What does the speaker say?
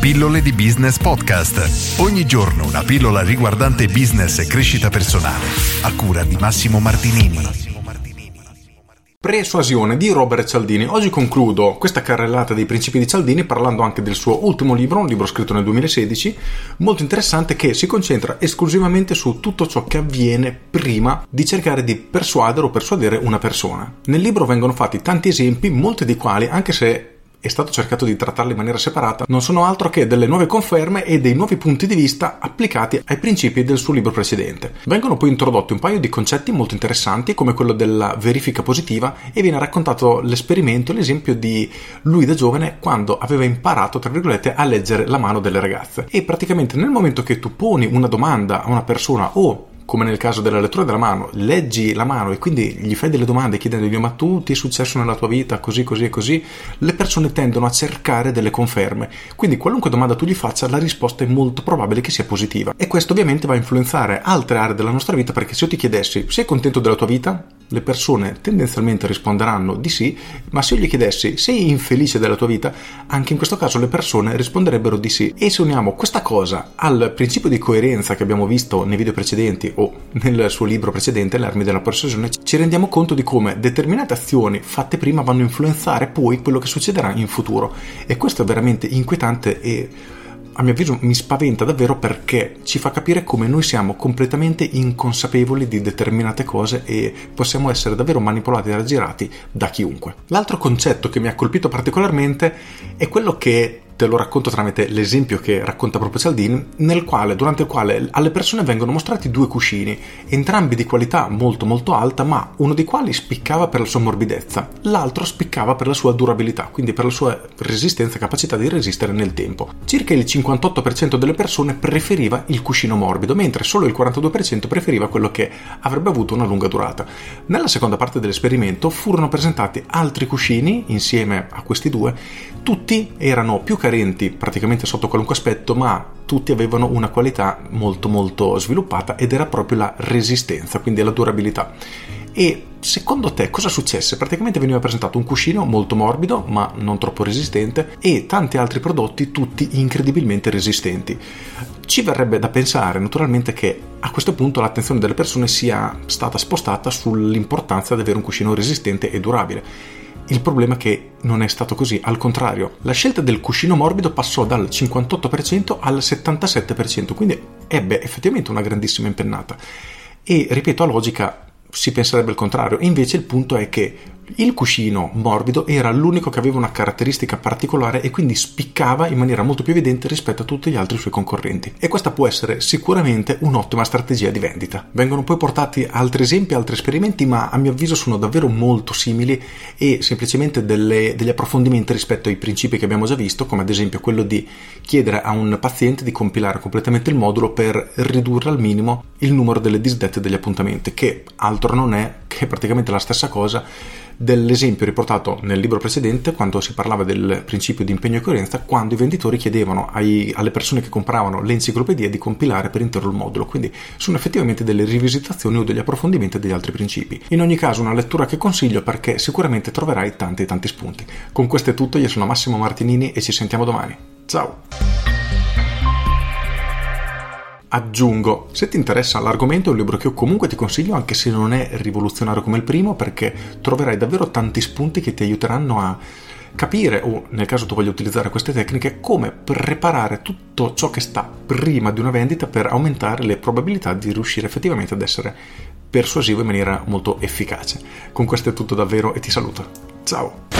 Pillole di Business Podcast. Ogni giorno una pillola riguardante business e crescita personale. A cura di Massimo Martinini. Persuasione di Robert Cialdini. Oggi concludo questa carrellata dei principi di Cialdini parlando anche del suo ultimo libro, un libro scritto nel 2016, molto interessante che si concentra esclusivamente su tutto ciò che avviene prima di cercare di persuadere o persuadere una persona. Nel libro vengono fatti tanti esempi, molti dei quali, anche se è stato cercato di trattarli in maniera separata, non sono altro che delle nuove conferme e dei nuovi punti di vista applicati ai principi del suo libro precedente. Vengono poi introdotti un paio di concetti molto interessanti, come quello della verifica positiva, e viene raccontato l'esperimento, l'esempio di lui da giovane quando aveva imparato, tra virgolette, a leggere la mano delle ragazze. E praticamente nel momento che tu poni una domanda a una persona o come nel caso della lettura della mano, leggi la mano e quindi gli fai delle domande chiedendogli ma tu ti è successo nella tua vita così così e così, le persone tendono a cercare delle conferme. Quindi qualunque domanda tu gli faccia, la risposta è molto probabile che sia positiva. E questo ovviamente va a influenzare altre aree della nostra vita perché se io ti chiedessi sei contento della tua vita? Le persone tendenzialmente risponderanno di sì, ma se io gli chiedessi sei infelice della tua vita, anche in questo caso le persone risponderebbero di sì. E se uniamo questa cosa al principio di coerenza che abbiamo visto nei video precedenti o nel suo libro precedente, Le armi della persuasione, ci rendiamo conto di come determinate azioni fatte prima vanno a influenzare poi quello che succederà in futuro. E questo è veramente inquietante e a mio avviso mi spaventa davvero perché ci fa capire come noi siamo completamente inconsapevoli di determinate cose e possiamo essere davvero manipolati e raggirati da chiunque. L'altro concetto che mi ha colpito particolarmente è quello che te lo racconto tramite l'esempio che racconta proprio Cialdini, quale, durante il quale alle persone vengono mostrati due cuscini, entrambi di qualità molto molto alta, ma uno dei quali spiccava per la sua morbidezza, l'altro spiccava per la sua durabilità, quindi per la sua resistenza capacità di resistere nel tempo. Circa il 58% delle persone preferiva il cuscino morbido, mentre solo il 42% preferiva quello che avrebbe avuto una lunga durata. Nella seconda parte dell'esperimento furono presentati altri cuscini insieme a questi due, tutti erano più caricati carenti praticamente sotto qualunque aspetto, ma tutti avevano una qualità molto molto sviluppata ed era proprio la resistenza, quindi la durabilità. E secondo te cosa successe? Praticamente veniva presentato un cuscino molto morbido ma non troppo resistente e tanti altri prodotti tutti incredibilmente resistenti. Ci verrebbe da pensare naturalmente che a questo punto l'attenzione delle persone sia stata spostata sull'importanza di avere un cuscino resistente e durabile il problema è che non è stato così, al contrario, la scelta del cuscino morbido passò dal 58% al 77%, quindi ebbe effettivamente una grandissima impennata. E ripeto, a logica si penserebbe il contrario, invece il punto è che il cuscino morbido era l'unico che aveva una caratteristica particolare e quindi spiccava in maniera molto più evidente rispetto a tutti gli altri suoi concorrenti. E questa può essere sicuramente un'ottima strategia di vendita. Vengono poi portati altri esempi, altri esperimenti, ma a mio avviso sono davvero molto simili e semplicemente delle, degli approfondimenti rispetto ai principi che abbiamo già visto, come ad esempio quello di chiedere a un paziente di compilare completamente il modulo per ridurre al minimo il numero delle disdette degli appuntamenti, che altro non è che praticamente la stessa cosa dell'esempio riportato nel libro precedente quando si parlava del principio di impegno e coerenza quando i venditori chiedevano ai, alle persone che compravano l'enciclopedia di compilare per intero il modulo. Quindi sono effettivamente delle rivisitazioni o degli approfondimenti degli altri principi. In ogni caso una lettura che consiglio perché sicuramente troverai tanti tanti spunti. Con questo è tutto io sono Massimo Martinini e ci sentiamo domani. Ciao Aggiungo, se ti interessa l'argomento è un libro che io comunque ti consiglio anche se non è rivoluzionario come il primo perché troverai davvero tanti spunti che ti aiuteranno a capire o nel caso tu voglia utilizzare queste tecniche come preparare tutto ciò che sta prima di una vendita per aumentare le probabilità di riuscire effettivamente ad essere persuasivo in maniera molto efficace. Con questo è tutto davvero e ti saluto. Ciao!